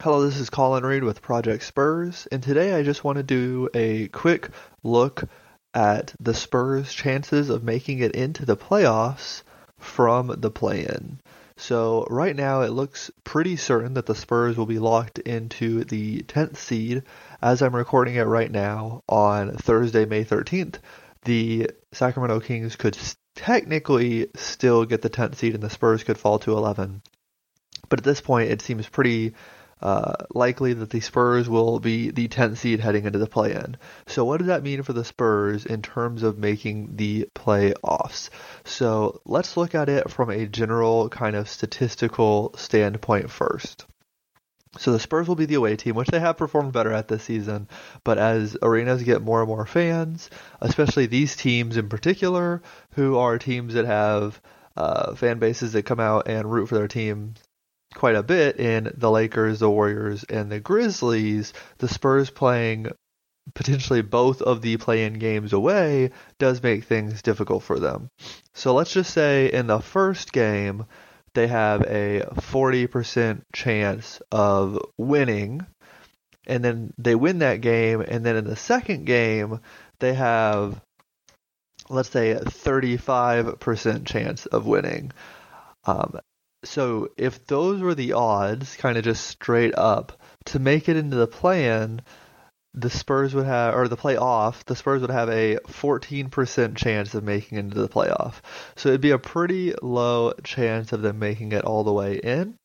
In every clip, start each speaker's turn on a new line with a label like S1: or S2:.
S1: Hello, this is Collin Reid with Project Spurs, and today I just want to do a quick look at the Spurs' chances of making it into the playoffs from the play in. So, right now it looks pretty certain that the Spurs will be locked into the 10th seed as I'm recording it right now on Thursday, May 13th. The Sacramento Kings could technically still get the 10th seed and the Spurs could fall to 11. But at this point, it seems pretty uh, likely that the Spurs will be the 10th seed heading into the play-in. So what does that mean for the Spurs in terms of making the playoffs? So let's look at it from a general kind of statistical standpoint first. So the Spurs will be the away team, which they have performed better at this season. But as arenas get more and more fans, especially these teams in particular, who are teams that have uh, fan bases that come out and root for their teams quite a bit in the Lakers, the Warriors, and the Grizzlies. The Spurs playing potentially both of the play-in games away does make things difficult for them. So let's just say in the first game they have a 40% chance of winning and then they win that game and then in the second game they have let's say a 35% chance of winning. Um, so if those were the odds, kind of just straight up, to make it into the play-in, the Spurs would have, or the playoff, the Spurs would have a 14% chance of making it into the playoff. So it'd be a pretty low chance of them making it all the way in.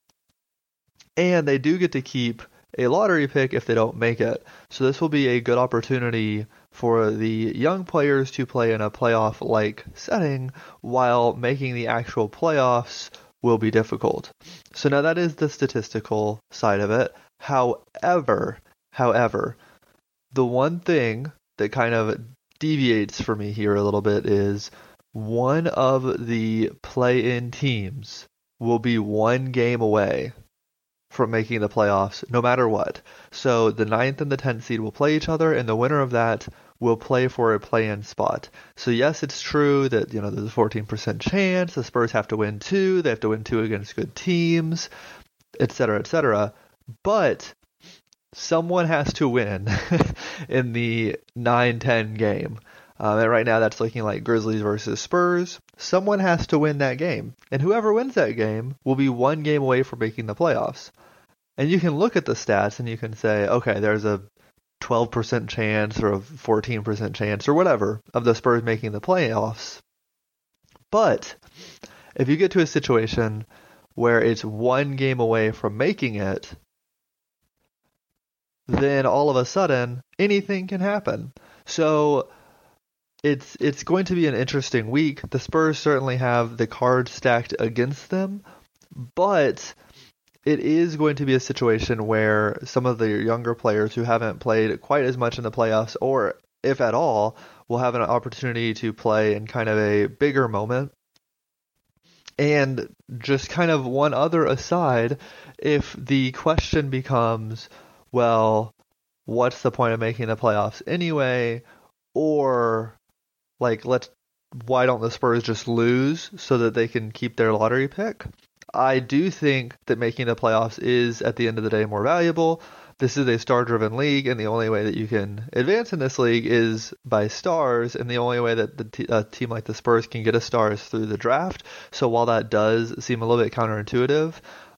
S1: And they do get to keep a lottery pick if they don't make it. So this will be a good opportunity for the young players to play in a playoff like setting while making the actual playoffs will be difficult. So now that is the statistical side of it. However, however, the one thing that kind of deviates for me here a little bit is one of the play-in teams will be one game away from making the playoffs no matter what. So the ninth and the tenth seed will play each other, and the winner of that will play for a play-in spot. So yes, it's true that you know there's a 14% chance the Spurs have to win two, they have to win two against good teams, etc., etc. But someone has to win in the 9-10 game. Uh, and right now that's looking like Grizzlies versus Spurs. Someone has to win that game. And whoever wins that game will be one game away from making the playoffs. And you can look at the stats and you can say, okay, there's a 12% chance or a 14% chance or whatever of the Spurs making the playoffs. But if you get to a situation where it's one game away from making it, then all of a sudden anything can happen. So it's it's going to be an interesting week. The Spurs certainly have the cards stacked against them, but it is going to be a situation where some of the younger players who haven't played quite as much in the playoffs, or if at all, will have an opportunity to play in kind of a bigger moment. And just kind of one other aside, if the question becomes, well, what's the point of making the playoffs anyway? Or, like, let's, why don't the Spurs just lose so that they can keep their lottery pick? I do think that making the playoffs is, at the end of the day, more valuable. This is a star driven league, and the only way that you can advance in this league is by stars, and the only way that the t- a team like the Spurs can get a star is through the draft. So while that does seem a little bit counterintuitive,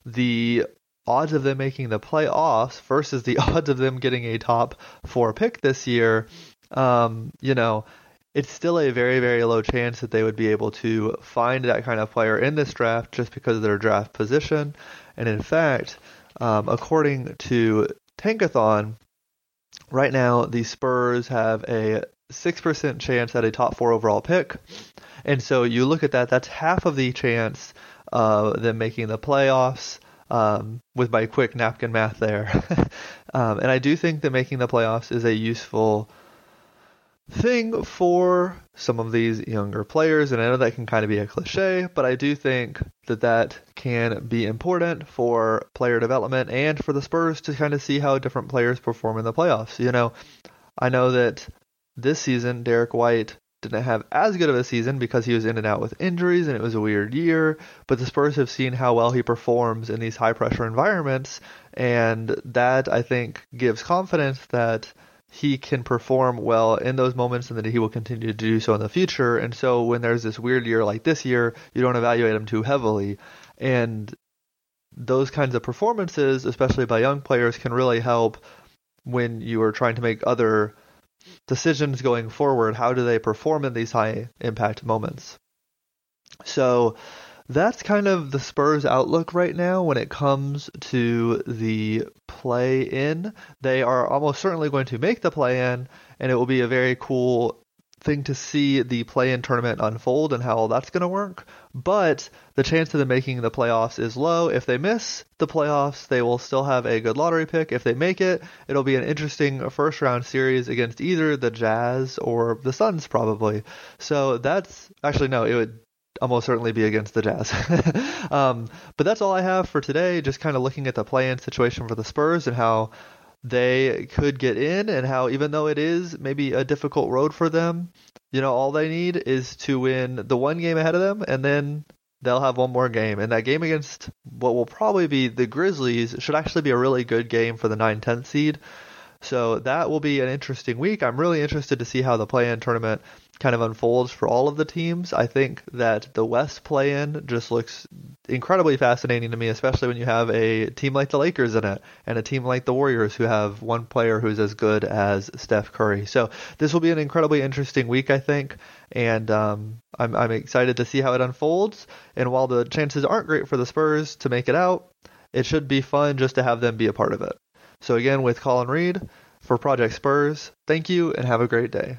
S1: the odds of them making the playoffs versus the odds of them getting a top four pick this year, um, you know, it's still a very, very low chance that they would be able to find that kind of player in this draft just because of their draft position. And in fact, um, according to Tankathon, right now the Spurs have a 6% chance at a top four overall pick. And so you look at that, that's half of the chance of them making the playoffs. um, with my quick napkin math there. um, and I do think that making the playoffs is a useful thing for some of these younger players. And I know that can kind of be a cliche, but I do think that that can be important for player development and for the Spurs to kind of see how different players perform in the playoffs. You know, I know that this season, Derrick White didn't have as good of a season because he was in and out with injuries and it was a weird year. But the Spurs have seen how well he performs in these high pressure environments, and that I think gives confidence that he can perform well in those moments and that he will continue to do so in the future. And so when there's this weird year like this year, you don't evaluate him too heavily. And those kinds of performances, especially by young players, can really help when you are trying to make other decisions going forward. How do they perform in these high impact moments? So that's kind of the Spurs outlook right now when it comes to the play in. They are almost certainly going to make the play in, and it will be a very cool thing to see the play in tournament unfold and how all that's going to work. But the chance of them making the playoffs is low. If they miss the playoffs, they will still have a good lottery pick. If they make it, it'll be an interesting first round series against either the Jazz or the Suns, probably. So that's actually no, it would almost certainly be against the Jazz. um, but that's all I have for today. Just kind of looking at the play-in situation for the Spurs and how they could get in, and how even though it is maybe a difficult road for them, you know, all they need is to win the one game ahead of them, and then they'll have one more game. And that game against what will probably be the Grizzlies should actually be a really good game for the 9-10 seed. So that will be an interesting week. I'm really interested to see how the play-in tournament kind of unfolds for all of the teams. I think that the West play-in just looks incredibly fascinating to me, especially when you have a team like the Lakers in it and a team like the Warriors who have one player who's as good as Steph Curry. So this will be an incredibly interesting week, I think, and um, I'm, I'm excited to see how it unfolds. And while the chances aren't great for the Spurs to make it out, it should be fun just to have them be a part of it. So again, with Collin Reid for Project Spurs, thank you and have a great day.